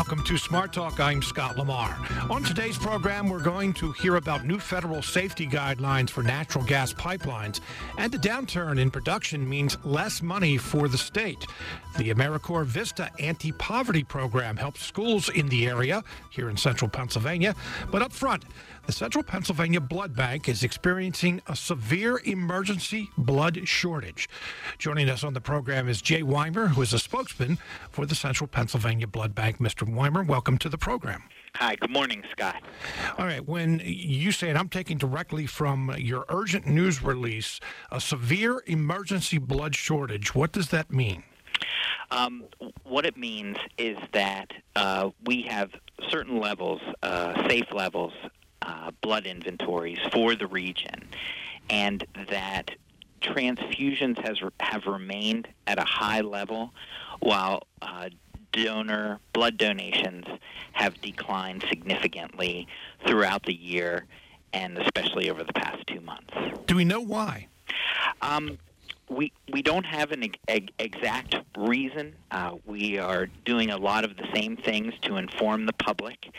Welcome to Smart Talk. I'm Scott Lamar. On today's program, we're going to hear about new federal safety guidelines for natural gas pipelines, and the downturn in production means less money for the state. The AmeriCorps Vista anti poverty program helps schools in the area here in central Pennsylvania. But up front, the Central Pennsylvania Blood Bank is experiencing a severe emergency blood shortage. Joining us on the program is Jay Weimer, who is a spokesman for the Central Pennsylvania Blood Bank. Mr. Weimer, welcome to the program. Hi, good morning, Scott. All right, when you say it, I'm taking directly from your urgent news release a severe emergency blood shortage. What does that mean? Um, what it means is that uh, we have certain levels, uh, safe levels uh, blood inventories for the region, and that transfusions has have remained at a high level, while uh, donor blood donations have declined significantly throughout the year, and especially over the past two months. Do we know why? Um, we we don't have an eg- exact reason. Uh, we are doing a lot of the same things to inform the public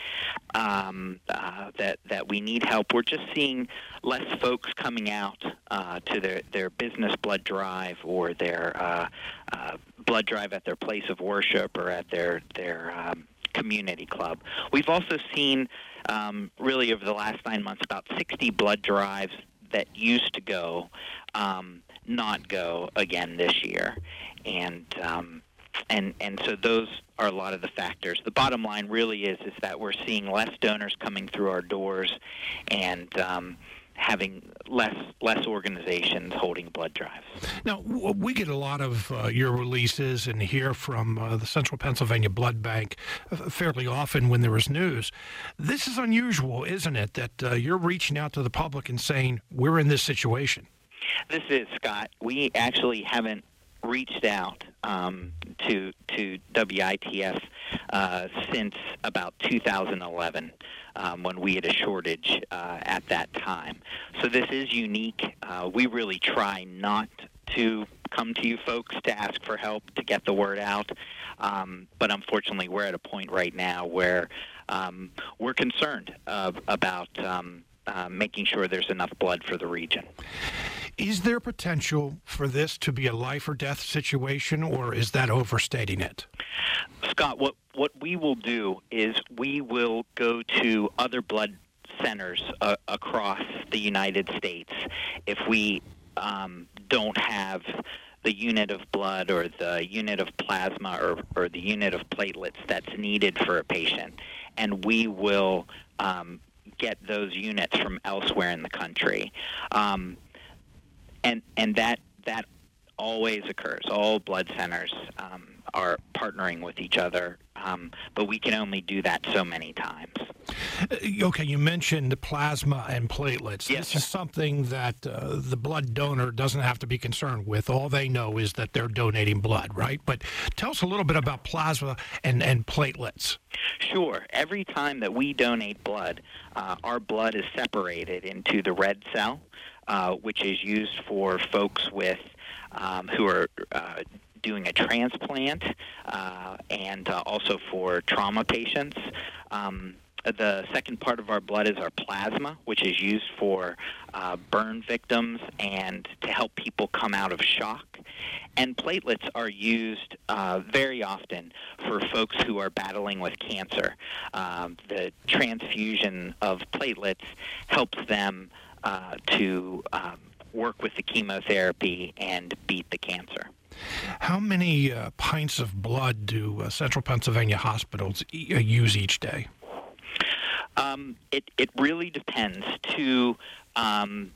um, uh, that that we need help. We're just seeing less folks coming out uh, to their their business blood drive or their uh, uh, blood drive at their place of worship or at their their um, community club. We've also seen um, really over the last nine months about 60 blood drives that used to go um, not go again this year, and um, and and so those are a lot of the factors. The bottom line really is is that we're seeing less donors coming through our doors, and um, having less less organizations holding blood drives. Now we get a lot of uh, your releases and hear from uh, the Central Pennsylvania Blood Bank uh, fairly often when there is news. This is unusual, isn't it? That uh, you're reaching out to the public and saying we're in this situation. This is Scott. We actually haven't reached out um, to to WITF uh, since about 2011 um, when we had a shortage uh, at that time. So this is unique. Uh, we really try not to come to you folks to ask for help to get the word out, um, but unfortunately we're at a point right now where um, we're concerned about um, uh, making sure there's enough blood for the region. Is there potential for this to be a life or death situation, or is that overstating it? Scott, what, what we will do is we will go to other blood centers uh, across the United States if we um, don't have the unit of blood or the unit of plasma or, or the unit of platelets that's needed for a patient. And we will um, get those units from elsewhere in the country. Um, and and that that always occurs. All blood centers um, are partnering with each other, um, but we can only do that so many times. Uh, okay, you mentioned plasma and platelets. Yes, this is something that uh, the blood donor doesn't have to be concerned with. All they know is that they're donating blood, right? But tell us a little bit about plasma and, and platelets. Sure. Every time that we donate blood, uh, our blood is separated into the red cell, uh, which is used for folks with um, who are uh, doing a transplant uh, and uh, also for trauma patients. Um, the second part of our blood is our plasma, which is used for uh, burn victims and to help people come out of shock. And platelets are used uh, very often for folks who are battling with cancer. Um, the transfusion of platelets helps them uh, to um, work with the chemotherapy and beat the cancer. How many uh, pints of blood do uh, Central Pennsylvania hospitals e- uh, use each day? Um, it it really depends. To um,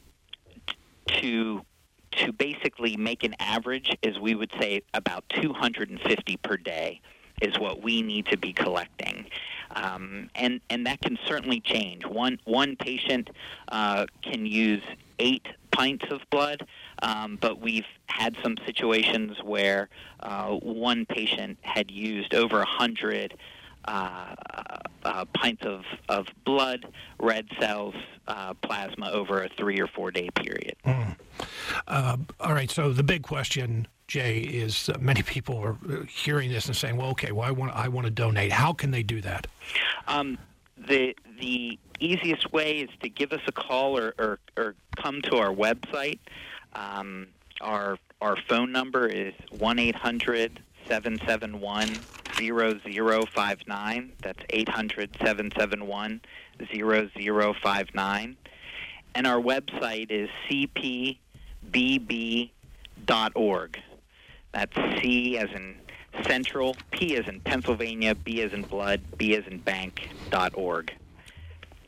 to to basically make an average is we would say about 250 per day is what we need to be collecting. Um, and and that can certainly change. One one patient uh, can use eight pints of blood, um, but we've had some situations where uh, one patient had used over a hundred. Uh, uh, pints of, of blood, red cells, uh, plasma over a three or four day period. Mm. all right, so the big question Jay, is uh, many people are uh, hearing this and saying, "Well, okay, well, I want I want to donate. How can they do that?" Um, the the easiest way is to give us a call or, or, or come to our website. Um, our our phone number is one eight hundred seven seven one zero zero five nine. That's eight hundred seven seven one zero zero five nine. And our website is cpbb.org. That's C as in Central, P as in Pennsylvania, B as in blood, B as in bank, dot org.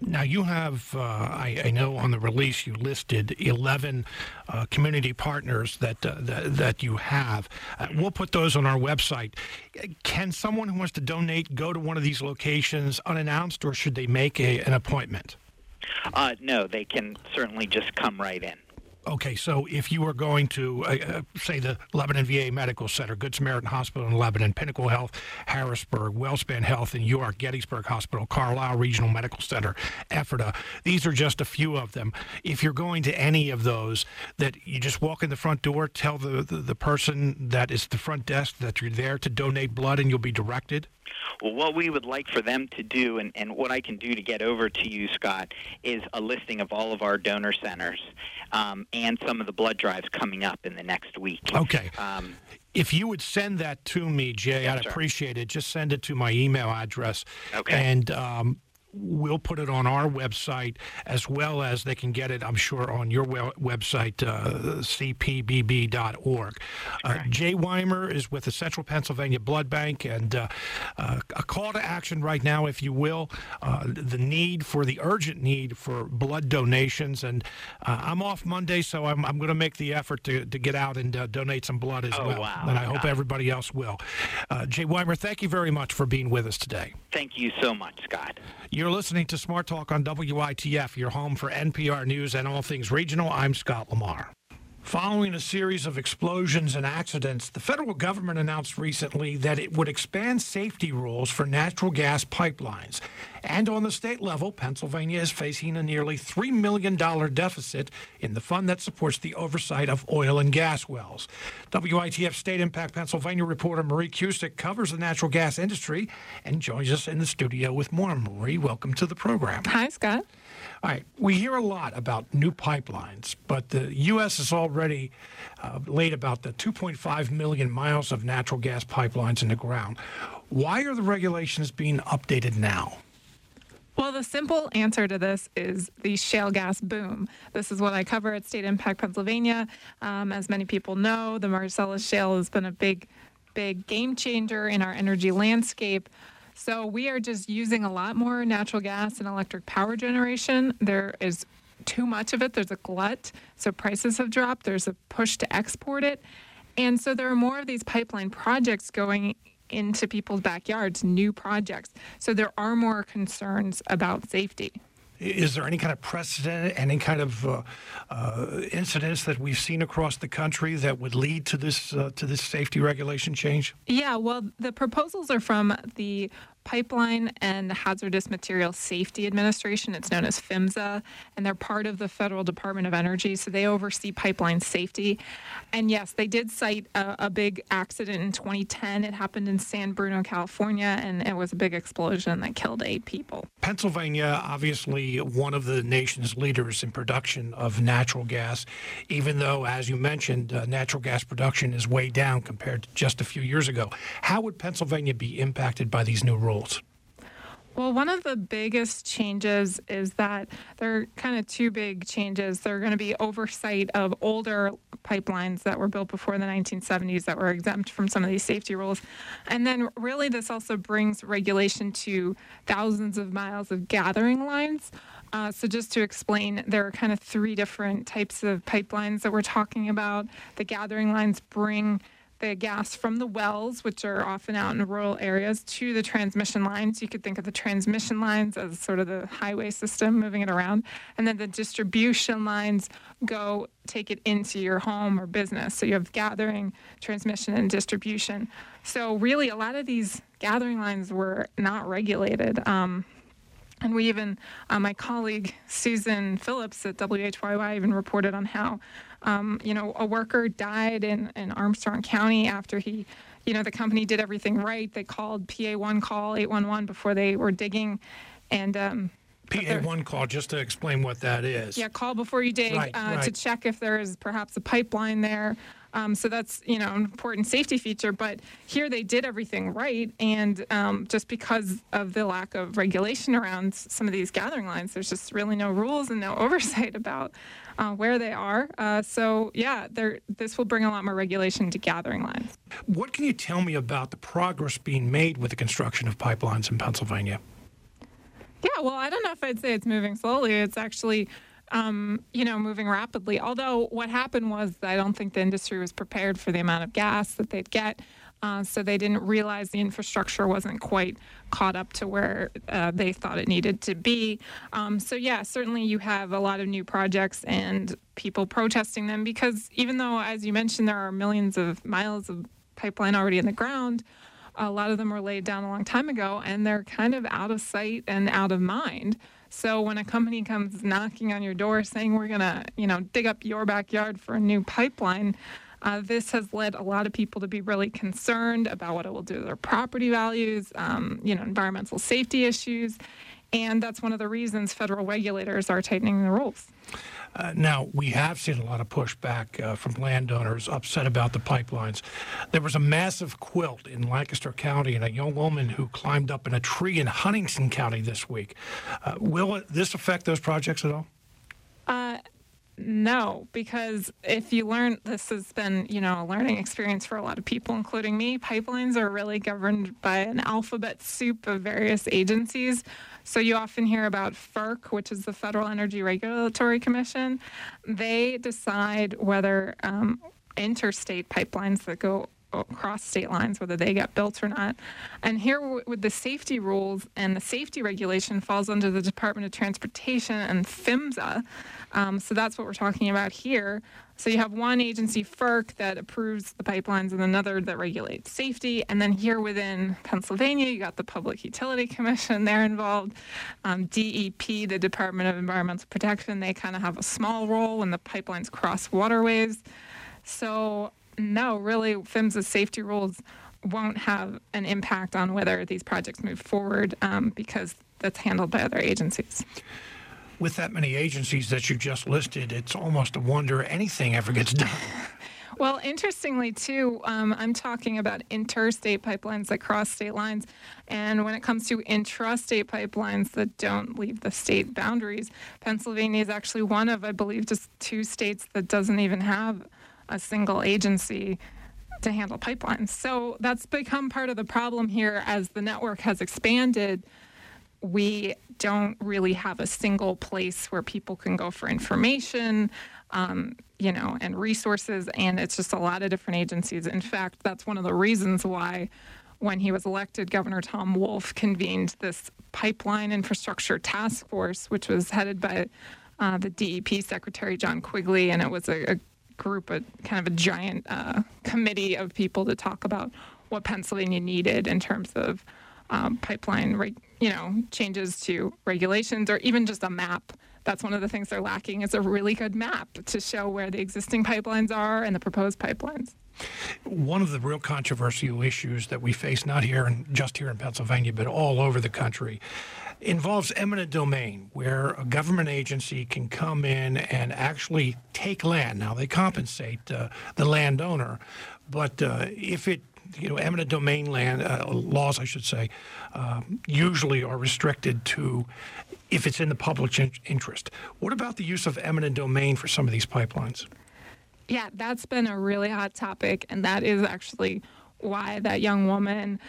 Now you have, uh, I, I, know on the release you listed 11 uh, community partners that, uh, that, that you have. Uh, we'll put those on our website. Can someone who wants to donate go to one of these locations unannounced, or should they make a, an appointment? Uh, no, they can certainly just come right in. Okay, so if you were going to, uh, uh say, the Lebanon VA Medical Center, Good Samaritan Hospital in Lebanon, Pinnacle Health, Harrisburg, WellSpan Health in York, Gettysburg Hospital, Carlisle Regional Medical Center, Ephrata, these are just a few of them. If you're going to any of those, that you just walk in the front door, tell the, the, the person that is the front desk that you're there to donate blood, and you'll be directed? Well, what we would like for them to do, and, and what I can do to get over to you, Scott, is a listing of all of our donor centers um, and some of the blood drives coming up in the next week. Okay. Um, if you would send that to me, Jay, yes, I'd sir. appreciate it. Just send it to my email address. Okay. And um, we'll put it on our website as well as they can get it, I'm sure, on your website, uh, cpbb.org. Uh, Jay Weimer is with the Central Pennsylvania Blood Bank, and uh, uh a call to action right now, if you will, uh, the need for the urgent need for blood donations. And uh, I'm off Monday, so I'm, I'm going to make the effort to, to get out and donate some blood as oh, well. Wow. And I hope everybody else will. Jay Weimer, thank you very much for being with us today. Thank you so much, Scott. You're listening to Smart Talk on WITF, your home for NPR News and all things regional. I'm Scott Lamar. Following a series of explosions and accidents, the federal government announced recently that it would expand safety rules for natural gas pipelines. And on the state level, Pennsylvania is facing a nearly $3 million deficit in the fund that supports the oversight of oil and gas wells. WITF State Impact Pennsylvania reporter Marie Cusick covers the natural gas industry and joins us in the studio with more. Marie, welcome to the program. Hi, Scott. All right, we hear a lot about new pipelines, but the U.S. has already uh, laid about the 2.5 million miles of natural gas pipelines in the ground. Why are the regulations being updated now? Well, the simple answer to this is the shale gas boom. This is what I cover at State Impact Pennsylvania. Um, as many people know, the Marcellus Shale has been a big, big game changer in our energy landscape. So we are just using a lot more natural gas and electric power generation. There is too much of it. There's a glut. So prices have dropped. There's a push to export it. And so there are more of these pipeline projects going into people's backyards, new projects. So there are more concerns about safety. Is there any kind of precedent, any kind of uh, uh, incidents that we've seen across the country that would lead to this uh, to this safety regulation change? Yeah, well, the proposals are from the Pipeline and the Hazardous Material Safety Administration. It's known as PHMSA, and they're part of the Federal Department of Energy, so they oversee pipeline safety. And yes, they did cite a, a big accident in 2010. It happened in San Bruno, California, and it was a big explosion that killed eight people. Pennsylvania, obviously one of the nation's leaders in production of natural gas, even though, as you mentioned, uh, natural gas production is way down compared to just a few years ago. How would Pennsylvania be impacted by these new rules? Well, one of the biggest changes is that there are kind of two big changes. There are going to be oversight of older pipelines that were built before the 1970s that were exempt from some of these safety rules. And then, really, this also brings regulation to thousands of miles of gathering lines. Uh, so, just to explain, there are kind of three different types of pipelines that we're talking about. The gathering lines bring the gas from the wells, which are often out in rural areas, to the transmission lines. You could think of the transmission lines as sort of the highway system moving it around. And then the distribution lines go take it into your home or business. So you have gathering, transmission, and distribution. So, really, a lot of these gathering lines were not regulated. Um, and we even, uh, my colleague Susan Phillips at WHYY even reported on how Um, you know, a worker died in, in Armstrong County after he, you know, the company did everything right. They called PA1 call 811 before they were digging. And um, PA1 call, just to explain what that is. yeah, call before you dig Right, uh, to check if there is perhaps a pipeline there. Um, so that's you know an important safety feature. But here they did everything right, and um, just because of the lack of regulation around some of these gathering lines, there's just really no rules and no oversight about uh, where they are. Uh, so yeah, there this will bring a lot more regulation to gathering lines. What can you tell me about the progress being made with the construction of pipelines in Pennsylvania? Yeah, well, I don't know if I'd say it's moving slowly. It's actually, um, you know, moving rapidly. Although what happened was I don't think the industry was prepared for the amount of gas that they'd get. Uh, so they didn't realize the infrastructure wasn't quite caught up to where uh, they thought it needed to be. Um, so yeah, certainly you have a lot of new projects and people protesting them because even though, as you mentioned, there are millions of miles of pipeline already in the ground, a lot of them were laid down a long time ago and they're kind of out of sight and out of mind. So when a company comes knocking on your door saying we're going to, you know, dig up your backyard for a new pipeline, uh, this has led a lot of people to be really concerned about what it will do to their property values, um, you know, environmental safety issues. And that's one of the reasons federal regulators are tightening the rules. Uh, now, we have seen a lot of pushback uh, from landowners upset about the pipelines. There was a massive quilt in Lancaster County and a young woman who climbed up in a tree in Huntingdon County this week. Uh, will it, this affect those projects at all? No, because if you learn, this has been, you know, a learning experience for a lot of people, including me. Pipelines are really governed by an alphabet soup of various agencies. So you often hear about FERC, which is the Federal Energy Regulatory Commission. They decide whether um, interstate pipelines that go across state lines, whether they get built or not. And here, with the safety rules and the safety regulation, falls under the Department of Transportation and PHMSA. Um, so that's what we're talking about here. So you have one agency, FERC, that approves the pipelines, and another that regulates safety. And then here within Pennsylvania, you got the Public Utility Commission. They're involved. Um, DEP, the Department of Environmental Protection, they kind of have a small role when the pipelines cross waterways. So, no, really, PHMSA's safety rules won't have an impact on whether these projects move forward um, because that's handled by other agencies. With that many agencies that you just listed, it's almost a wonder anything ever gets done. Well, interestingly, too, um, I'm talking about interstate pipelines that cross state lines. And when it comes to intrastate pipelines that don't leave the state boundaries, Pennsylvania is actually one of, I believe, just two states that doesn't even have a single agency to handle pipelines. So that's become part of the problem here as the network has expanded we don't really have a single place where people can go for information, um, you know, and resources. And it's just a lot of different agencies. In fact, that's one of the reasons why, when he was elected, Governor Tom Wolf convened this pipeline infrastructure task force, which was headed by uh, the DEP Secretary John Quigley, and it was a, a group, a kind of a giant uh, committee of people to talk about what Pennsylvania needed in terms of um, pipeline, reg- you know, changes to regulations or even just a map. That's one of the things they're lacking is a really good map to show where the existing pipelines are and the proposed pipelines. One of the real controversial issues that we face, not here and just here in Pennsylvania, but all over the country, involves eminent domain, where a government agency can come in and actually take land. Now, they compensate uh, the landowner, but uh, if it you know, eminent domain land uh, laws, I should say, um, usually are restricted to if it's in the public in- interest. What about the use of eminent domain for some of these pipelines? Yeah, that's been a really hot topic, and that is actually why that young woman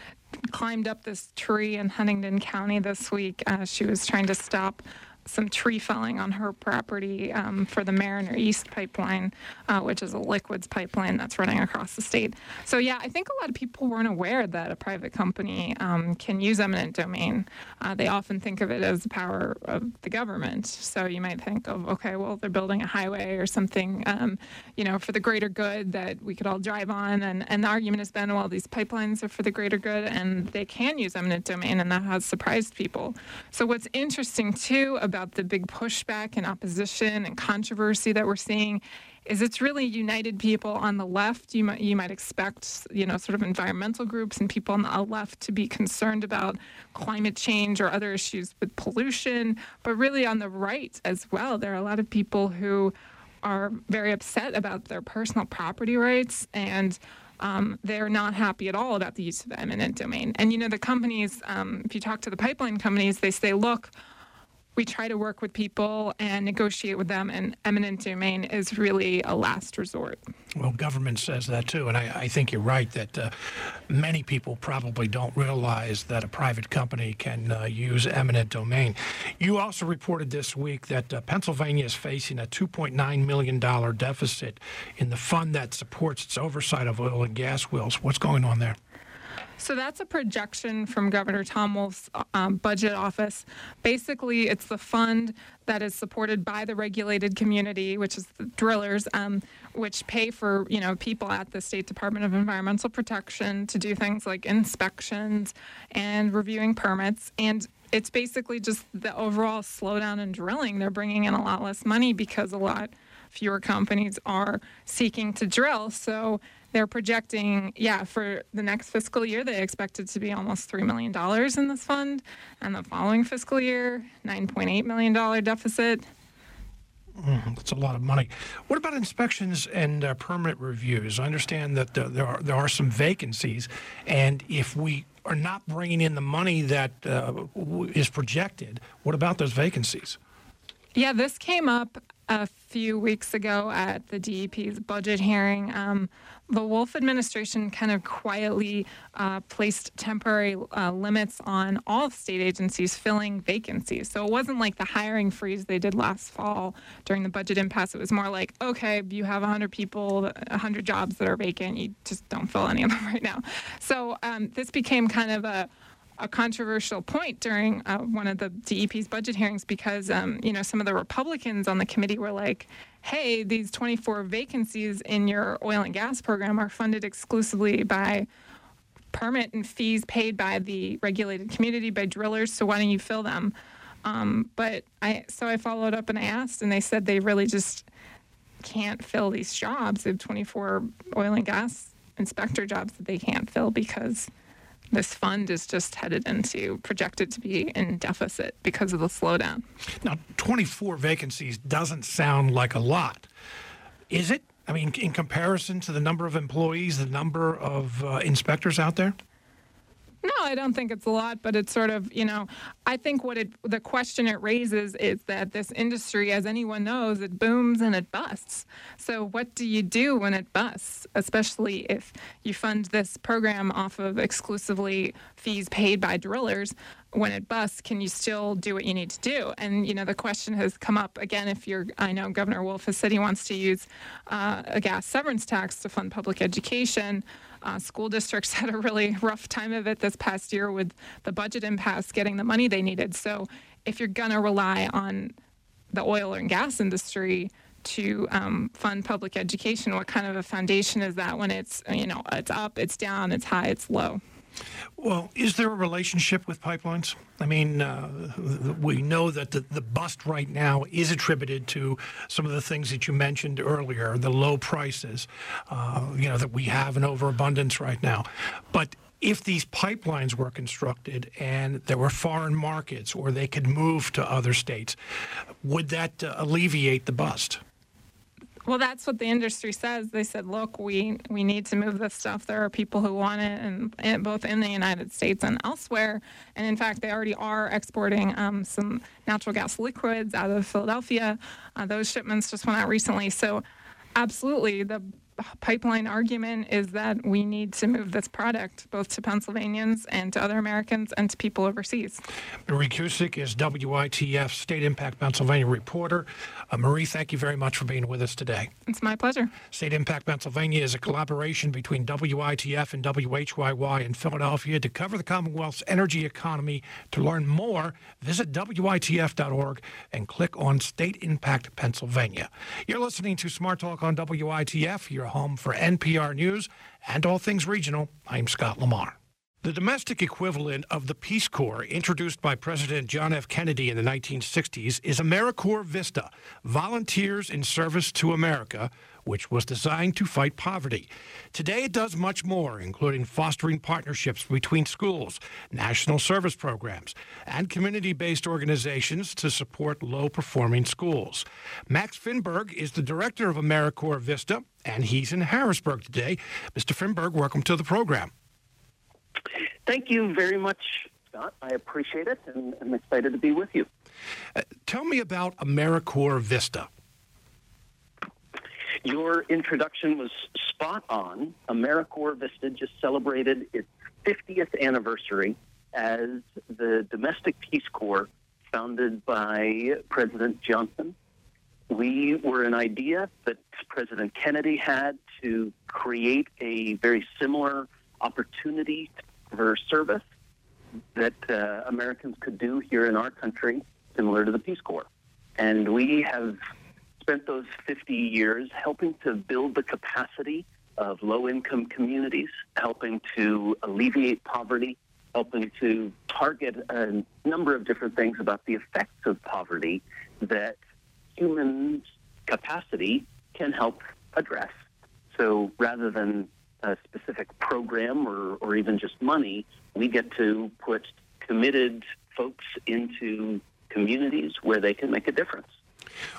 climbed up this tree in Huntingdon County this week. Uh, she was trying to stop some tree felling on her property um, for the Mariner East pipeline, uh, which is a liquids pipeline that's running across the state. So, yeah, I think a lot of people weren't aware that a private company um, can use eminent domain. Uh, they often think of it as the power of the government. So, you might think of, okay, well, they're building a highway or something, um, you know, for the greater good that we could all drive on. And, and the argument has been, well, these pipelines are for the greater good and they can use eminent domain, and that has surprised people. So, what's interesting too about about the big pushback and opposition and controversy that we're seeing is it's really united people on the left. You might you might expect you know sort of environmental groups and people on the left to be concerned about climate change or other issues with pollution, but really on the right as well, there are a lot of people who are very upset about their personal property rights and um, they're not happy at all about the use of eminent domain. And you know, the companies, um, if you talk to the pipeline companies, they say, look, we try to work with people and negotiate with them, and eminent domain is really a last resort. Well, government says that too, and I, I think you're right that uh, many people probably don't realize that a private company can uh, use eminent domain. You also reported this week that uh, Pennsylvania is facing a $2.9 million deficit in the fund that supports its oversight of oil and gas wells. What's going on there? So that's a projection from Governor Tom Wolf's um, budget office. Basically, it's the fund that is supported by the regulated community, which is the drillers, um, which pay for you know people at the State Department of Environmental Protection to do things like inspections and reviewing permits. And it's basically just the overall slowdown in drilling. They're bringing in a lot less money because a lot fewer companies are seeking to drill. So they're projecting, yeah, for the next fiscal year, they expect it to be almost $3 million in this fund. And the following fiscal year, $9.8 million deficit. Mm, that's a lot of money. What about inspections and uh, permit reviews? I understand that uh, there are there are some vacancies, and if we are not bringing in the money that uh, is projected, what about those vacancies? Yeah, this came up a few weeks ago at the DEP's budget hearing. Um, the Wolf administration kind of quietly uh, placed temporary uh, limits on all state agencies filling vacancies. So it wasn't like the hiring freeze they did last fall during the budget impasse. It was more like, okay, you have 100 people, 100 jobs that are vacant. You just don't fill any of them right now. So um, this became kind of a a controversial point during uh, one of the DEP's budget hearings because, um, you know, some of the Republicans on the committee were like, hey, these 24 vacancies in your oil and gas program are funded exclusively by permit and fees paid by the regulated community by drillers, so why don't you fill them? Um, but I so I followed up and I asked, and they said they really just can't fill these jobs. They have 24 oil and gas inspector jobs that they can't fill because this fund is just headed into projected to be in deficit because of the slowdown. Now, 24 vacancies doesn't sound like a lot. Is it? I mean, in comparison to the number of employees, the number of uh, inspectors out there? No, I don't think it's a lot, but it's sort of, you know, I think what it, the question it raises is that this industry, as anyone knows, it booms and it busts. So, what do you do when it busts, especially if you fund this program off of exclusively fees paid by drillers? When it busts, can you still do what you need to do? And, you know, the question has come up again if you're, I know Governor Wolf has said he wants to use uh, a gas severance tax to fund public education. Uh, school districts had a really rough time of it this past year with the budget impasse getting the money they needed. So if you're going to rely on the oil and gas industry to um, fund public education, what kind of a foundation is that when it's you know it's up, it's down, it's high, it's low? Well, is there a relationship with pipelines? I mean, uh, we know that the, the bust right now is attributed to some of the things that you mentioned earlier, the low prices, uh, you know, that we have an overabundance right now. But if these pipelines were constructed and there were foreign markets or they could move to other states, would that uh, alleviate the bust? Well, that's what the industry says. They said, look, we, we need to move this stuff. There are people who want it, and, and both in the United States and elsewhere. And in fact, they already are exporting um, some natural gas liquids out of Philadelphia. Uh, those shipments just went out recently. So, absolutely, the pipeline argument is that we need to move this product both to Pennsylvanians and to other Americans and to people overseas. Marie Cusick is WITF State Impact Pennsylvania reporter. Uh, Marie, thank you very much for being with us today. It's my pleasure. State Impact Pennsylvania is a collaboration between WITF and WHYY in Philadelphia to cover the Commonwealth's energy economy. To learn more, visit WITF.org and click on State Impact Pennsylvania. You're listening to Smart Talk on WITF. You're home for NPR News and all things regional. I'm Scott Lamar. The domestic equivalent of the Peace Corps, introduced by President John F. Kennedy in the 1960s, is AmeriCorps Vista, Volunteers in Service to America, which was designed to fight poverty. Today, it does much more, including fostering partnerships between schools, national service programs, and community based organizations to support low performing schools. Max Finberg is the director of AmeriCorps Vista, and he's in Harrisburg today. Mr. Finberg, welcome to the program. Thank you very much, Scott. I appreciate it, and I'm excited to be with you. Uh, tell me about AmeriCorps Vista. Your introduction was spot on. AmeriCorps Vista just celebrated its 50th anniversary as the domestic Peace Corps founded by President Johnson. We were an idea that President Kennedy had to create a very similar opportunity for service that uh, Americans could do here in our country, similar to the Peace Corps. And we have spent those 50 years helping to build the capacity of low income communities, helping to alleviate poverty, helping to target a number of different things about the effects of poverty that human capacity can help address. So rather than a specific program or, or even just money, we get to put committed folks into communities where they can make a difference.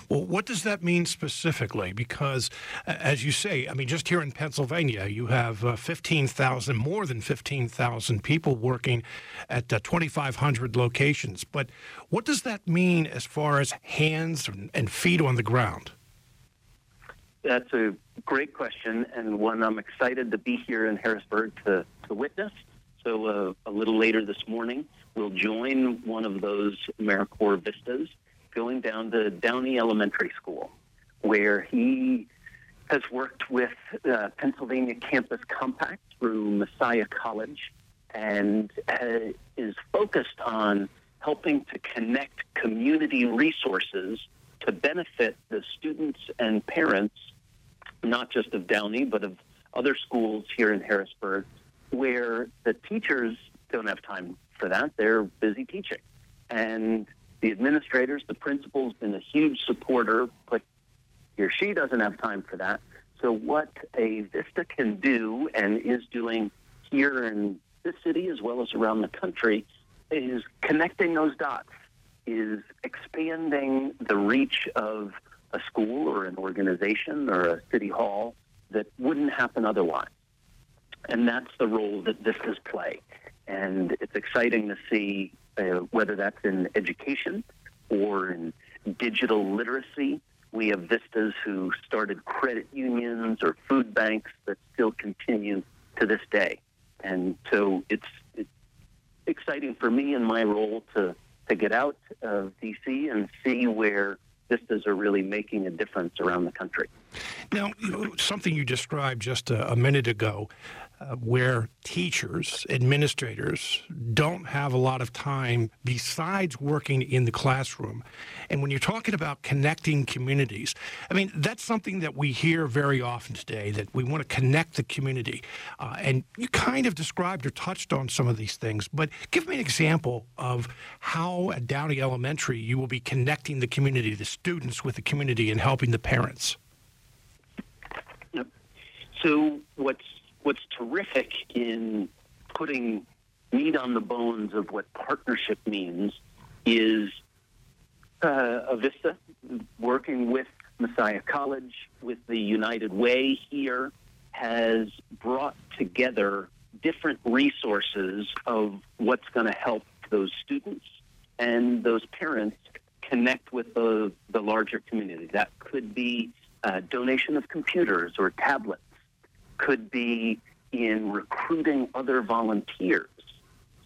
Well, what does that mean specifically? Because, as you say, I mean, just here in Pennsylvania, you have uh, 15,000, more than 15,000 people working at uh, 2,500 locations. But what does that mean as far as hands and feet on the ground? That's a great question, and one I'm excited to be here in Harrisburg to, to witness. So, uh, a little later this morning, we'll join one of those AmeriCorps Vistas going down to Downey Elementary School, where he has worked with uh, Pennsylvania Campus Compact through Messiah College and uh, is focused on helping to connect community resources to benefit the students and parents, not just of Downey, but of other schools here in Harrisburg, where the teachers don't have time for that. They're busy teaching. And the administrators, the principal's been a huge supporter, but he or she doesn't have time for that. So what a Vista can do and is doing here in this city as well as around the country is connecting those dots, is expanding the reach of a school or an organization or a city hall that wouldn't happen otherwise. And that's the role that Vistas play. And it's exciting to see uh, whether that's in education or in digital literacy. We have Vistas who started credit unions or food banks that still continue to this day. And so it's, it's exciting for me in my role to, to get out of DC and see where vistas are really making a difference around the country. Now, something you described just a, a minute ago where teachers, administrators don't have a lot of time besides working in the classroom. And when you're talking about connecting communities, I mean, that's something that we hear very often today that we want to connect the community. Uh, and you kind of described or touched on some of these things, but give me an example of how at Downey Elementary you will be connecting the community, the students with the community, and helping the parents. So, what's what's terrific in putting meat on the bones of what partnership means is uh, a Vista working with Messiah College, with the United Way here, has brought together different resources of what's going to help those students and those parents connect with the, the larger community. That could be a donation of computers or tablets could be in recruiting other volunteers.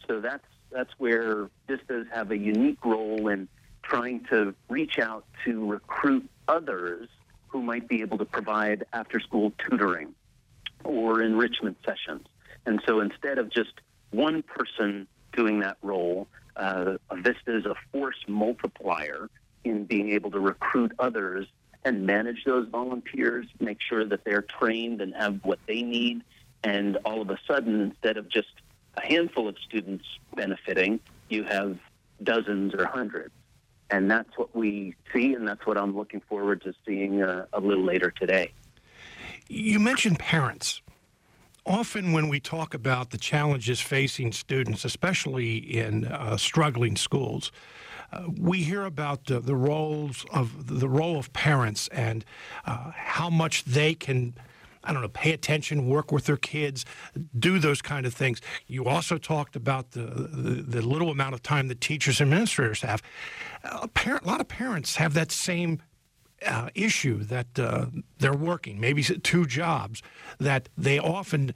So that's that's where Vistas have a unique role in trying to reach out to recruit others who might be able to provide after school tutoring or enrichment sessions. And so instead of just one person doing that role, uh, Vista is a force multiplier in being able to recruit others and manage those volunteers, make sure that they're trained and have what they need. And all of a sudden, instead of just a handful of students benefiting, you have dozens or hundreds. And that's what we see, and that's what I'm looking forward to seeing uh, a little later today. You mentioned parents. Often, when we talk about the challenges facing students, especially in uh, struggling schools, we hear about uh, the roles of the role of parents and uh, how much they can I don't know, pay attention, work with their kids, do those kind of things. You also talked about the, the, the little amount of time that teachers and administrators have. A, parent, a lot of parents have that same uh, issue that uh, they're working, maybe two jobs, that they often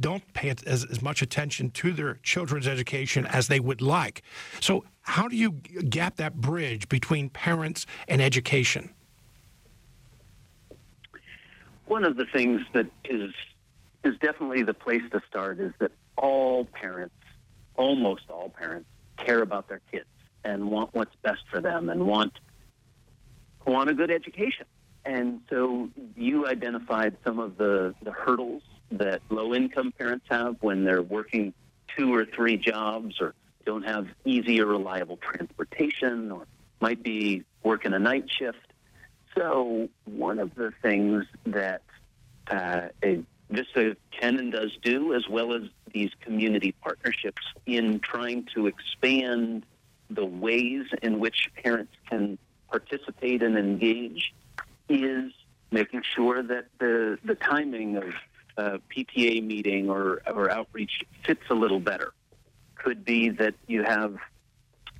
don't pay as, as much attention to their children's education as they would like. So, how do you gap that bridge between parents and education? one of the things that is is definitely the place to start is that all parents, almost all parents, care about their kids and want what's best for them and want want a good education. And so you identified some of the, the hurdles that low income parents have when they're working two or three jobs or don't have easy or reliable transportation or might be working a night shift so one of the things that uh, Vista can and does do, as well as these community partnerships in trying to expand the ways in which parents can participate and engage, is making sure that the, the timing of a PTA meeting or, or outreach fits a little better. Could be that you have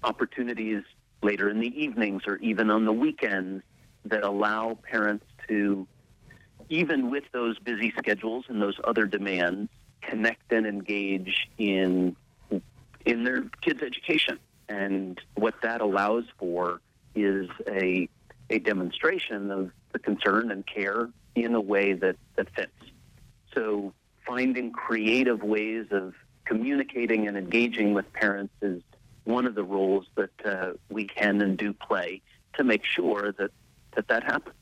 opportunities later in the evenings or even on the weekends that allow parents to, even with those busy schedules and those other demands, connect and engage in in their kids' education. And what that allows for is a a demonstration of the concern and care in a way that, that fits. So finding creative ways of communicating and engaging with parents is one of the roles that uh, we can and do play to make sure that that that happens.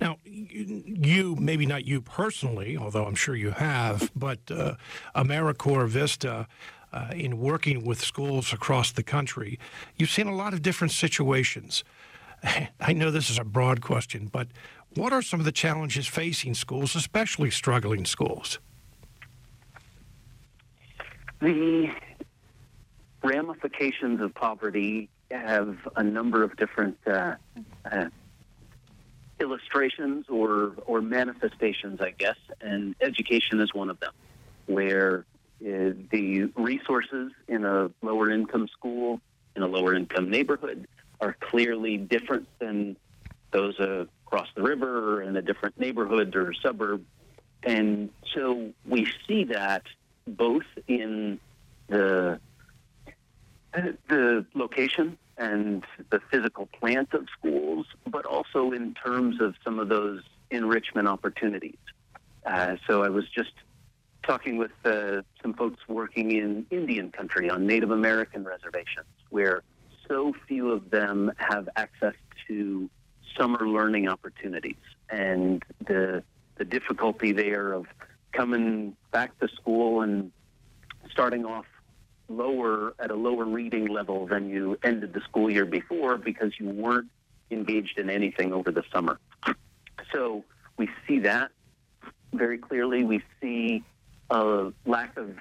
Now, you, maybe not you personally, although I'm sure you have, but uh, AmeriCorps Vista, uh, in working with schools across the country, you've seen a lot of different situations. I know this is a broad question, but what are some of the challenges facing schools, especially struggling schools? The ramifications of poverty have a number of different uh, uh, illustrations or or manifestations, I guess, and education is one of them, where uh, the resources in a lower income school in a lower income neighborhood are clearly different than those across the river or in a different neighborhood or suburb, and so we see that both in the the location and the physical plant of schools, but also in terms of some of those enrichment opportunities. Uh, so I was just talking with uh, some folks working in Indian country on Native American reservations, where so few of them have access to summer learning opportunities, and the the difficulty there of coming back to school and starting off lower at a lower reading level than you ended the school year before because you weren't engaged in anything over the summer. So we see that very clearly. We see a lack of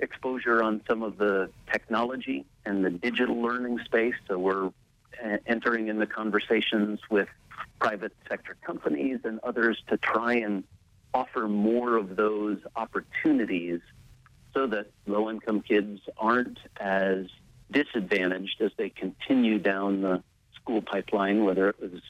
exposure on some of the technology and the digital learning space. So we're uh, entering in the conversations with private sector companies and others to try and offer more of those opportunities so that low income kids aren't as disadvantaged as they continue down the school pipeline, whether it was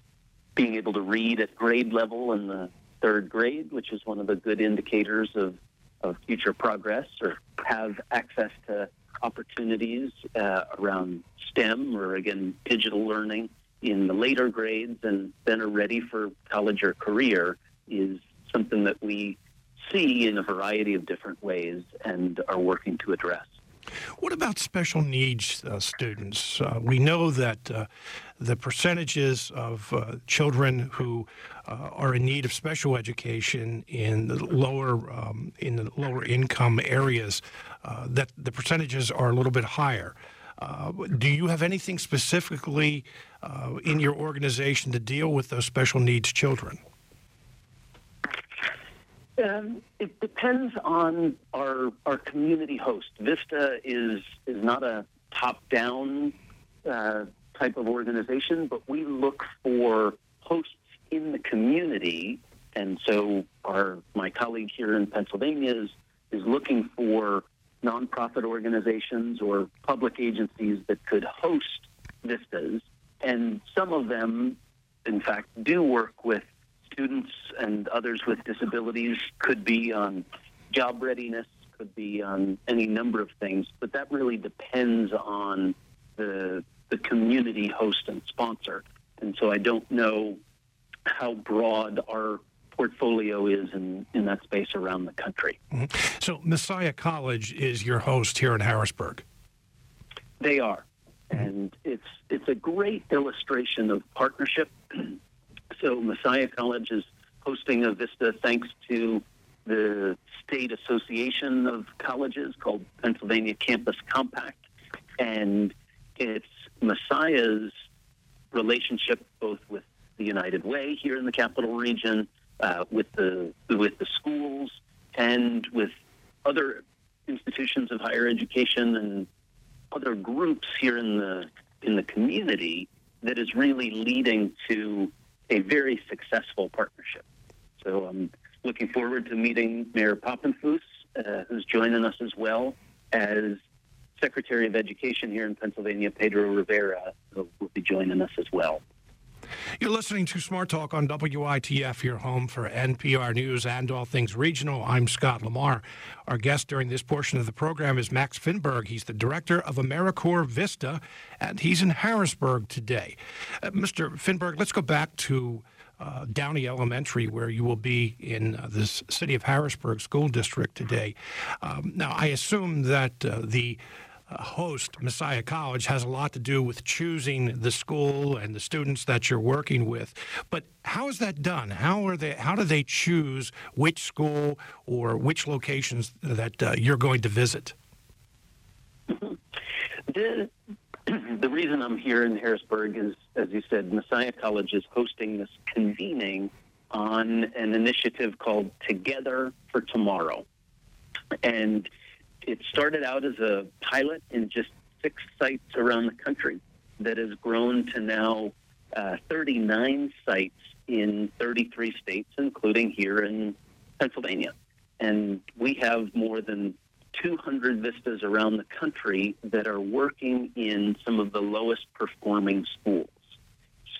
being able to read at grade level in the third grade, which is one of the good indicators of, of future progress, or have access to opportunities uh, around STEM or, again, digital learning in the later grades and then are ready for college or career is something that we see in a variety of different ways and are working to address. What about special needs uh, students? Uh, we know that uh, the percentages of uh, children who uh, are in need of special education in the lower um, in the lower income areas uh, that the percentages are a little bit higher. Do you have anything specifically in your organization to deal with those special needs children? Um, it depends on our our community host. Vista is is not a top down uh, type of organization, but we look for hosts in the community, and so our my colleague here in Pennsylvania is is looking for nonprofit organizations or public agencies that could host vistas, and some of them, in fact, do work with students and others with disabilities. Could be on job readiness, could be on any number of things, but that really depends on the the community host and sponsor. And so I don't know how broad our portfolio is in, in that space around the country. Mm-hmm. So Messiah College is your host here in Harrisburg. They are. And it's it's a great illustration of partnership. so Messiah College is hosting a Vista thanks to the state association of colleges called Pennsylvania Campus Compact. And it's Messiah's relationship both with the United Way here in the capital region, uh, with the with the schools, and with other institutions of higher education and other groups here in the in the community that is really leading to a very successful partnership. So I'm looking forward to meeting Mayor Papenfuse, uh, who's joining us as well as Secretary of Education here in Pennsylvania, Pedro Rivera, will be joining us as well. You're listening to Smart Talk on WITF, your home for NPR News and all things regional. I'm Scott Lamar. Our guest during this portion of the program is Max Finberg. He's the director of AmeriCorps Vista, and he's in Harrisburg today. Uh, Mr. Finberg, let's go back to uh, Downey Elementary, where you will be in uh, the city of Harrisburg School District today. Um, now, I assume that uh, the host, Messiah College, has a lot to do with choosing the school and the students that you're working with. But how is that done? How are they? How do they choose which school or which locations that uh, you're going to visit? The, the reason I'm here in Harrisburg is, as you said, Messiah College is hosting this convening on an initiative called Together for Tomorrow. And it started out as a pilot in just six sites around the country that has grown to now uh, 39 sites in 33 states, including here in Pennsylvania. And we have more than 200 vistas around the country that are working in some of the lowest performing schools.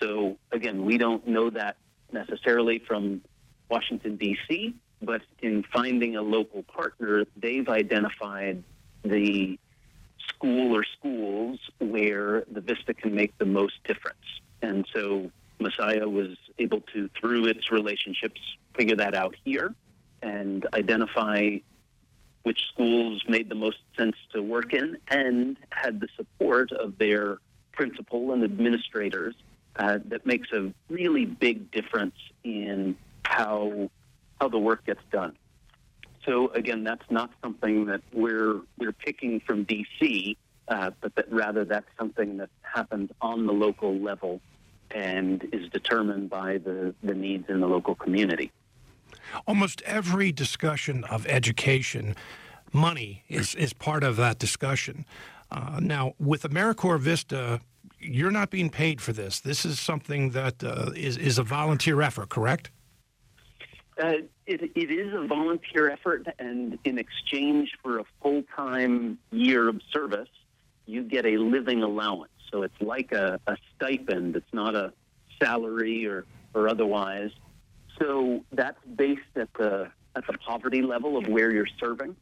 So, again, we don't know that necessarily from Washington, D.C., but in finding a local partner, they've identified the school or schools where the Vista can make the most difference. And so Messiah was able to, through its relationships, figure that out here and identify which schools made the most sense to work in and had the support of their principal and administrators uh, that makes a really big difference in how how the work gets done. So again, that's not something that we're we're picking from DC, uh, but that rather that's something that happens on the local level and is determined by the, the needs in the local community. Almost every discussion of education, money is, is part of that discussion. Uh, now, with AmeriCorps Vista, you're not being paid for this. This is something that uh, is is a volunteer effort, correct? Uh, it, it is a volunteer effort, and in exchange for a full time year of service, you get a living allowance. So it's like a, a stipend, it's not a salary or, or otherwise. So that's based at the, at the poverty level of where you're serving.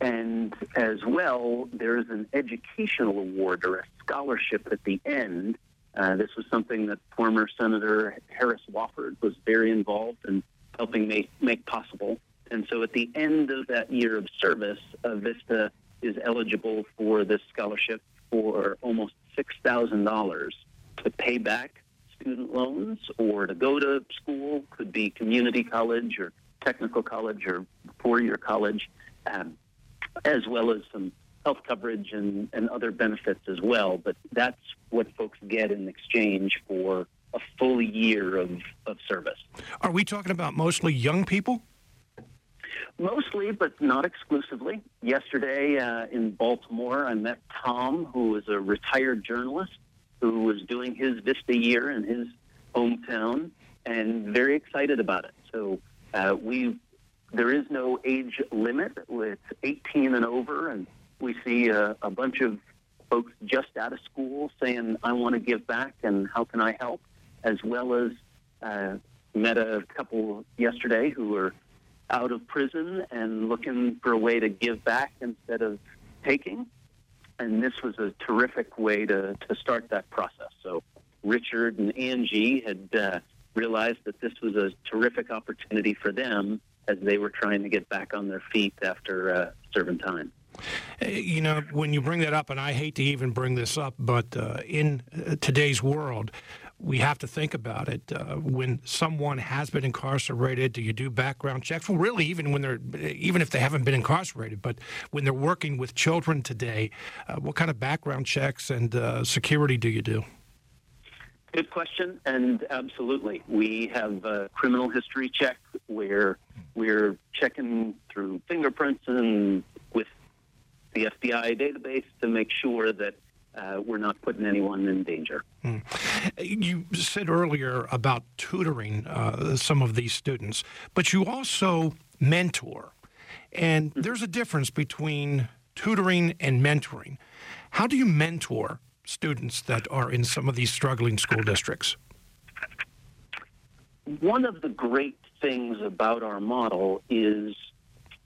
And as well, there's an educational award or a scholarship at the end. Uh, this was something that former Senator Harris Wofford was very involved in helping make, make possible. And so at the end of that year of service, uh, Vista is eligible for this scholarship for almost $6,000 to pay back student loans or to go to school, could be community college or technical college or four year college. Um, as well as some health coverage and, and other benefits as well. But that's what folks get in exchange for a full year of, of service. Are we talking about mostly young people? Mostly, but not exclusively. Yesterday uh, in Baltimore, I met Tom, who is a retired journalist who was doing his Vista year in his hometown and very excited about it. So uh, we there is no age limit. It's 18 and over, and we see a, a bunch of folks just out of school saying, "I want to give back, and how can I help?" As well as uh, met a couple yesterday who were out of prison and looking for a way to give back instead of taking. And this was a terrific way to, to start that process. So Richard and Angie had uh, realized that this was a terrific opportunity for them as they were trying to get back on their feet after uh, serving time. Uh, you know, when you bring that up, and I hate to even bring this up, but uh, in uh, today's world, we have to think about it. Uh, when someone has been incarcerated, do you do background checks? Well, really, even when they're, even if they haven't been incarcerated, but when they're working with children today, uh, what kind of background checks and uh, security do you do? Good question, and absolutely. We have a criminal history check where we're checking through fingerprints and with the FBI database to make sure that uh, we're not putting anyone in danger. Hmm. You said earlier about tutoring uh, some of these students, but you also mentor. And hmm. there's a difference between tutoring and mentoring. How do you mentor students that are in some of these struggling school districts? One of the great things about our model is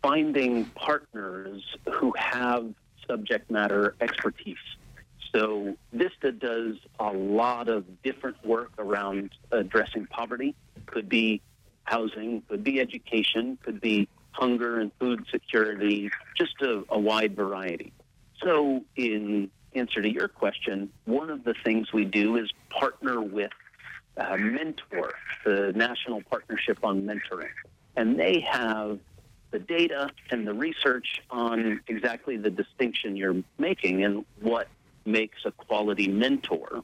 finding partners who have subject matter expertise. So Vista does a lot of different work around addressing poverty. Could be housing, could be education, could be hunger and food security, just a, a wide variety. So in answer to your question, one of the things we do is partner with uh, Mentor, the National Partnership on Mentoring. And they have the data and the research on exactly the distinction you're making and what makes a quality mentor.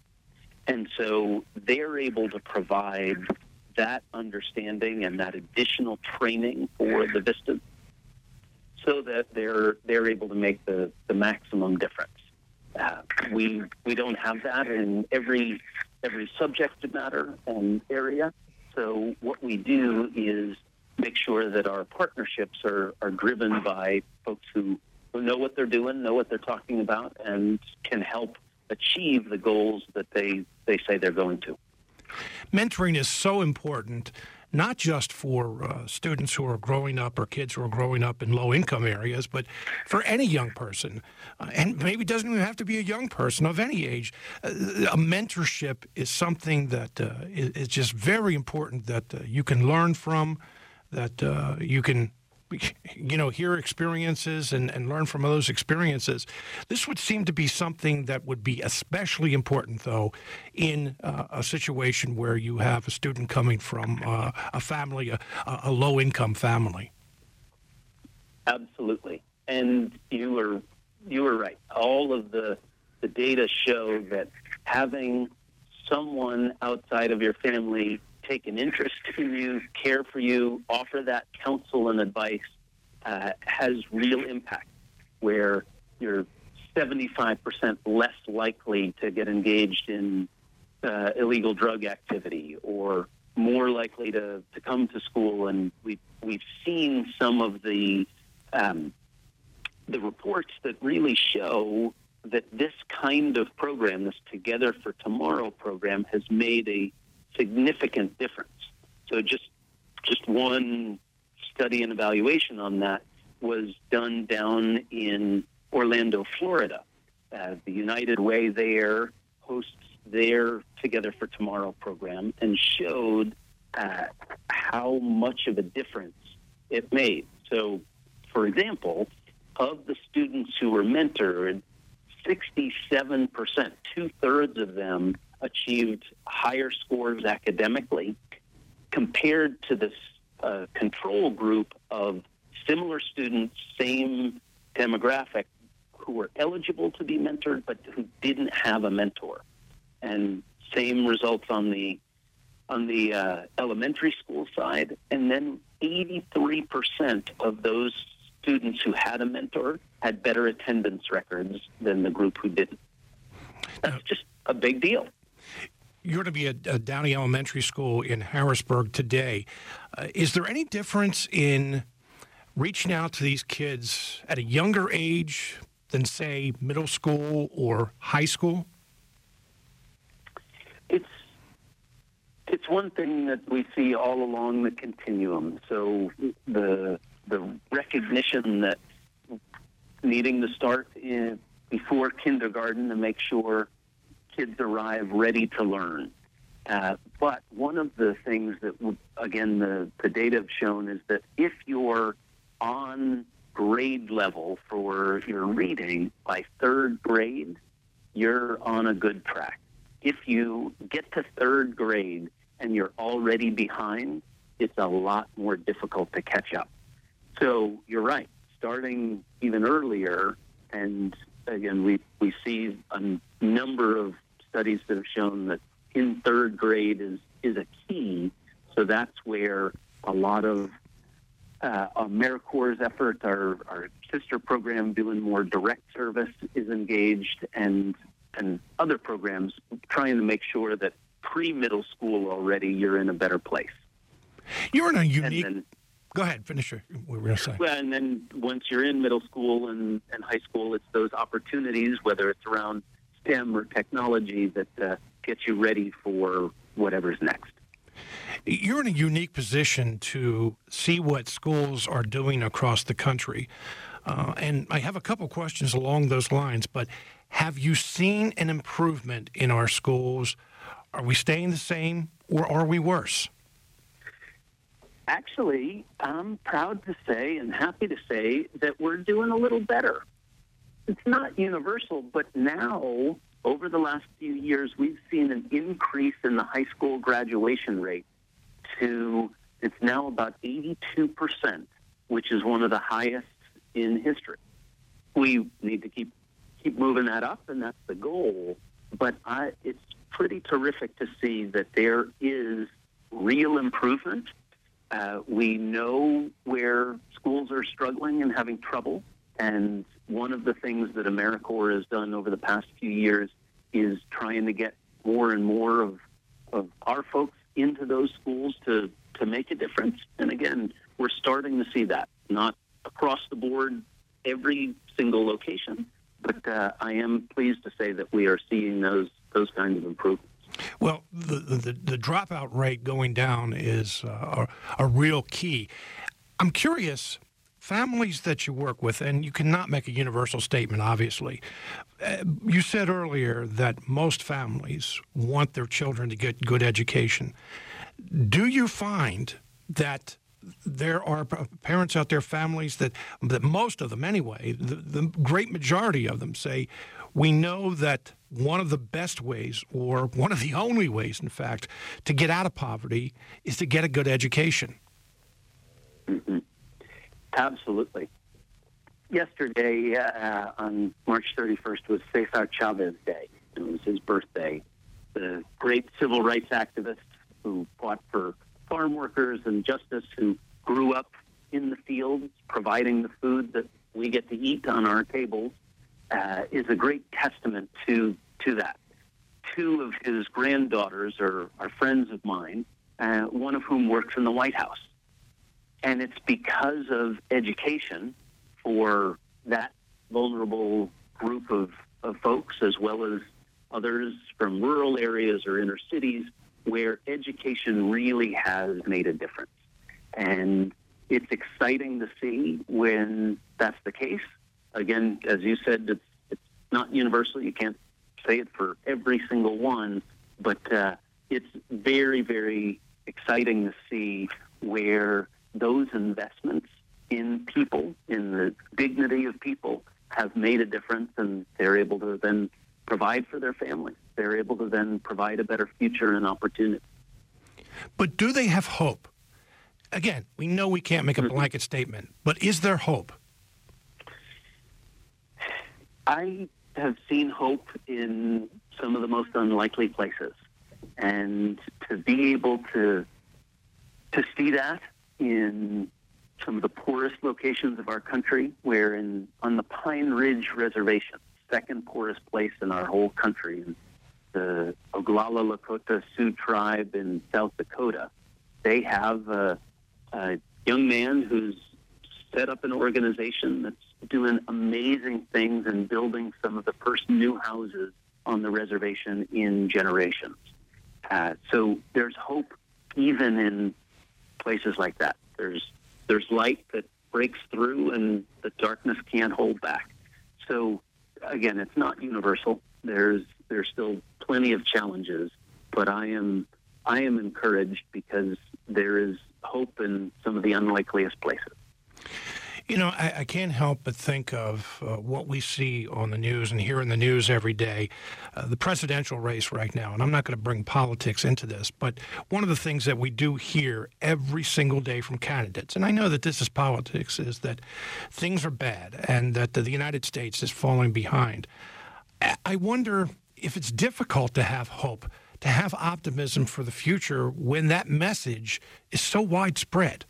And so they're able to provide that understanding and that additional training for the Vista so that they're they're able to make the, the maximum difference. Uh, we we don't have that in every every subject matter and area. So what we do is make sure that our partnerships are, are driven by folks who, who know what they're doing, know what they're talking about, and can help achieve the goals that they, they say they're going to. Mentoring is so important not just for uh, students who are growing up or kids who are growing up in low income areas, but for any young person. Uh, and maybe it doesn't even have to be a young person of any age. Uh, a mentorship is something that uh, is, is, just very important that uh, you can learn from, that uh, you can you know, hear experiences and, and learn from those experiences. This would seem to be something that would be especially important, though, in uh, a situation where you have a student coming from uh, a family, a, a low income family. Absolutely. And you were, you were right. All of the, the data show that having someone outside of your family take an interest in you, care for you, offer that counsel and advice uh, has real impact. Where you're 75% less likely to get engaged in uh, illegal drug activity or more likely to, to come to school. And we've, we've seen some of the, um, the reports that really show that this kind of program, this Together for Tomorrow program, has made a significant difference. So just just one study and evaluation on that was done down in Orlando, Florida. Uh, the United Way there hosts their Together for Tomorrow program and showed uh, how much of a difference it made. So, for example, of the students who were mentored, 67%, two thirds of them achieved higher scores academically compared to this uh, control group of similar students, same demographic who were eligible to be mentored but who didn't have a mentor. And same results on the on the uh, elementary school side, and then 83% of those students who had a mentor had better attendance records than the group who didn't. That's just a big deal. You're going to be at, at Downey Elementary School in Harrisburg today. Uh, is there any difference in reaching out to these kids at a younger age than, say, middle school or high school? It's it's one thing that we see all along the continuum. So the the recognition that needing to start in, before kindergarten to make sure kids arrive ready to learn. Uh, but one of the things that, again, the, the data have shown is that if you're on grade level for your reading by third grade, you're on a good track. If you get to third grade and you're already behind, it's a lot more difficult to catch up. So you're right, starting even earlier, and again, we, we see a number of studies that have shown that in third grade is, is a key. So that's where a lot of uh, AmeriCorps' effort, our, our sister program doing more direct service is engaged, and and other programs trying to make sure that pre-middle school already you're in a better place. You're in a unique. Then, Go ahead, finish your, what we are saying. Well, and then once you're in middle school and, and high school, it's those opportunities, whether it's around STEM or technology, that uh, gets you ready for whatever's next. You're in a unique position to see what schools are doing across the country. Uh, and I have a couple questions along those lines, but have you seen an improvement in our schools? Are we staying the same or are we worse? Actually, I'm proud to say and happy to say that we're doing a little better. It's not universal, but now, over the last few years, we've seen an increase in the high school graduation rate to, it's now about 82%, which is one of the highest in history. We need to keep keep moving that up, and that's the goal. But I, it's pretty terrific to see that there is real improvement. Uh, we know where schools are struggling and having trouble, and one of the things that AmeriCorps has done over the past few years is trying to get more and more of, of our folks into those schools to, to make a difference. And again, we're starting to see that, not across the board, every single location, but uh, I am pleased to say that we are seeing those those kinds of improvements. Well, the, the, the dropout rate going down is uh, a, a real key. I'm curious families that you work with, and you cannot make a universal statement, obviously. Uh, you said earlier that most families want their children to get good education. Do you find that there are parents out there, families that, that most of them anyway, the, the great majority of them say, we know that one of the best ways, or one of the only ways, in fact, to get out of poverty is to get a good education. Mm-hmm. Absolutely. Yesterday, uh, on March 31st, was Cesar Chavez Day. It was his birthday. The great civil rights activist who fought for farm workers and justice who grew up in the fields, providing the food that we get to eat on our tables, uh, is a great testament to to that. Two of his granddaughters are, are friends of mine, uh, one of whom works in the White House. And it's because of education for that vulnerable group of, of folks, as well as others from rural areas or inner cities, where education really has made a difference. And it's exciting to see when that's the case. Again, as you said, it's, it's not universal. You can't say it for every single one, but uh, it's very, very exciting to see where those investments in people, in the dignity of people, have made a difference, and they're able to then provide for their families. They're able to then provide a better future and opportunity. But do they have hope? Again, we know we can't make a mm-hmm. blanket statement, but is there hope? I have seen hope in some of the most unlikely places, and to be able to to see that in some of the poorest locations of our country, where in on the Pine Ridge Reservation, second poorest place in our whole country, the Oglala Lakota Sioux tribe in South Dakota, they have a, a young man who's set up an organization that's doing amazing things and building some of the first new houses on the reservation in generations. Uh, so there's hope even in places like that. There's there's light that breaks through and the darkness can't hold back. So again, it's not universal. There's there's still plenty of challenges, but I am I am encouraged because there is hope in some of the unlikeliest places. You know, I, I, can't help but think of uh, what we see on the news and hear in the news every day, uh, the presidential race right now. And I'm not going to bring politics into this, but one of the things that we do hear every single day from candidates, and I know that this is politics, is that things are bad and that the United States is falling behind. I wonder if it's difficult to have hope, to have optimism for the future when that message is so widespread.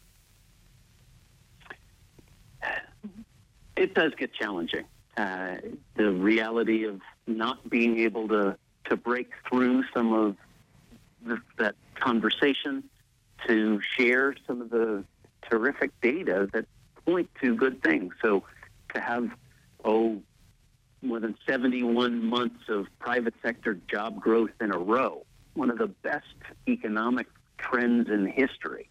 It does get challenging. Uh, the reality of not being able to, to break through some of the, that conversation, to share some of the terrific data that point to good things. So to have, oh, more than 71 months of private sector job growth in a row, one of the best economic trends in history,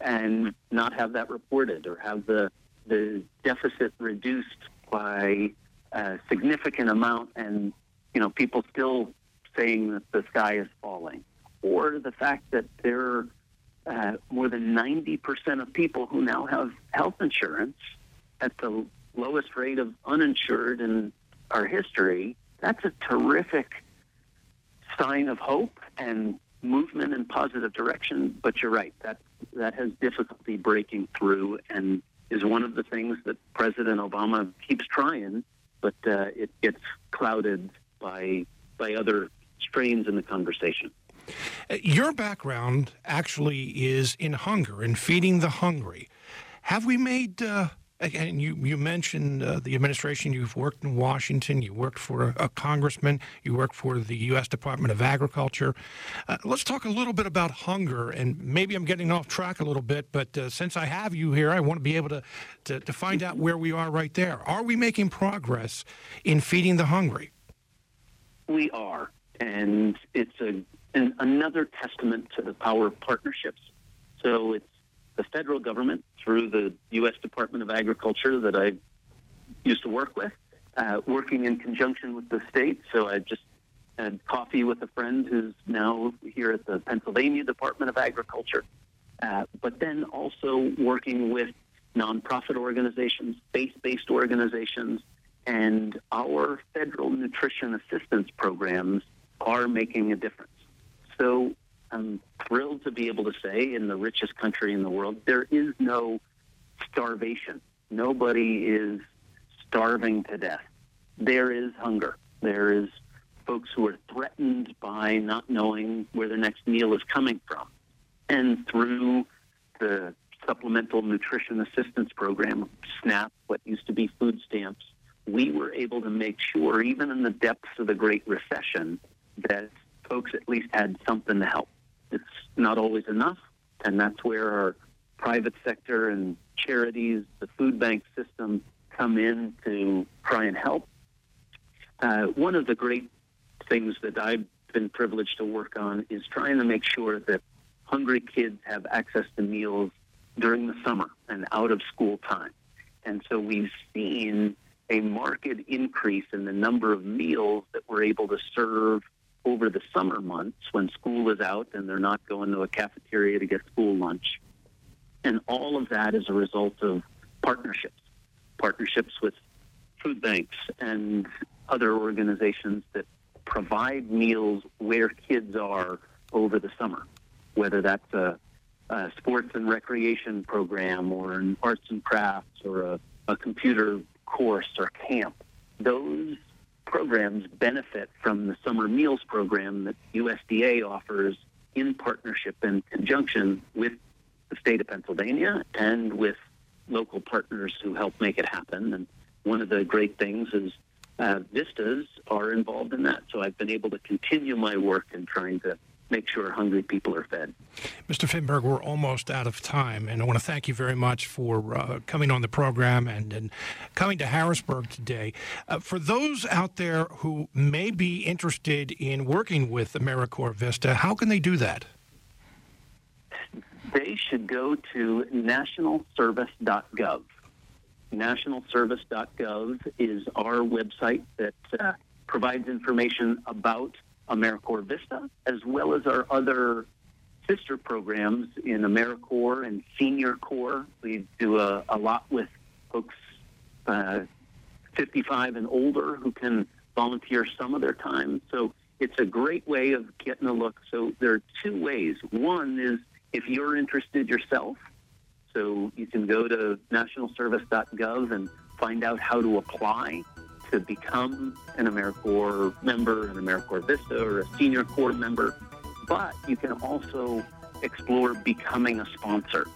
and not have that reported or have the the deficit reduced by a significant amount and you know people still saying that the sky is falling or the fact that there are uh, more than 90% of people who now have health insurance at the lowest rate of uninsured in our history that's a terrific sign of hope and movement in positive direction. But you're right that that has difficulty breaking through and is one of the things that President Obama keeps trying, but uh, it gets clouded by by other strains in the conversation. Your background actually is in hunger and feeding the hungry. Have we made uh, and you, you mentioned uh, the administration. You've worked in Washington. You worked for a, a congressman. You worked for the U.S. Department of Agriculture. Uh, let's talk a little bit about hunger. And maybe I'm getting off track a little bit, but uh, since I have you here, I want to be able to, to, to find out where we are right there. Are we making progress in feeding the hungry? We are. And it's a, an, another testament to the power of partnerships. So it's the federal government through the U.S. Department of Agriculture that I used to work with, uh, working in conjunction with the state. So I just had coffee with a friend who's now here at the Pennsylvania Department of Agriculture, uh, but then also working with nonprofit organizations, faith-based organizations, and our federal nutrition assistance programs are making a difference. So I'm thrilled to be able to say in the richest country in the world, there is no starvation. Nobody is starving to death. There is hunger. There is folks who are threatened by not knowing where their next meal is coming from. And through the Supplemental Nutrition Assistance Program, SNAP, what used to be food stamps, we were able to make sure, even in the depths of the Great Recession, that folks at least had something to help. It's not always enough, and that's where our private sector and charities, the food bank system come in to try and help. Uh, one of the great things that I've been privileged to work on is trying to make sure that hungry kids have access to meals during the summer and out of school time. And so we've seen a marked increase in the number of meals that we're able to serve over the summer months when school is out and they're not going to a cafeteria to get school lunch. And all of that is a result of partnerships, partnerships with food banks and other organizations that provide meals where kids are over the summer, whether that's a, a sports and recreation program or an arts and crafts or a, a computer course or camp. those programs benefit from the summer meals program that USDA offers in partnership and conjunction with the state of Pennsylvania and with local partners who help make it happen. And one of the great things is uh, Vistas are involved in that. So I've been able to continue my work in trying to make sure hungry people are fed. Mr. Finberg, we're almost out of time, and I want to thank you very much for uh, coming on the program and, and coming to Harrisburg today. Uh, for those out there who may be interested in working with AmeriCorps Vista, how can they do that? They should go to nationalservice.gov. Nationalservice.gov is our website that uh, provides information about AmeriCorps Vista, as well as our other sister programs in AmeriCorps and Senior Corps. We do a, a lot with folks uh, 55 and older who can volunteer some of their time. So it's a great way of getting a look. So there are two ways. One is if you're interested yourself, so you can go to nationalservice.gov and find out how to apply to become an AmeriCorps member, an AmeriCorps Vista, or a Senior Corps member. But you can also explore becoming a sponsor.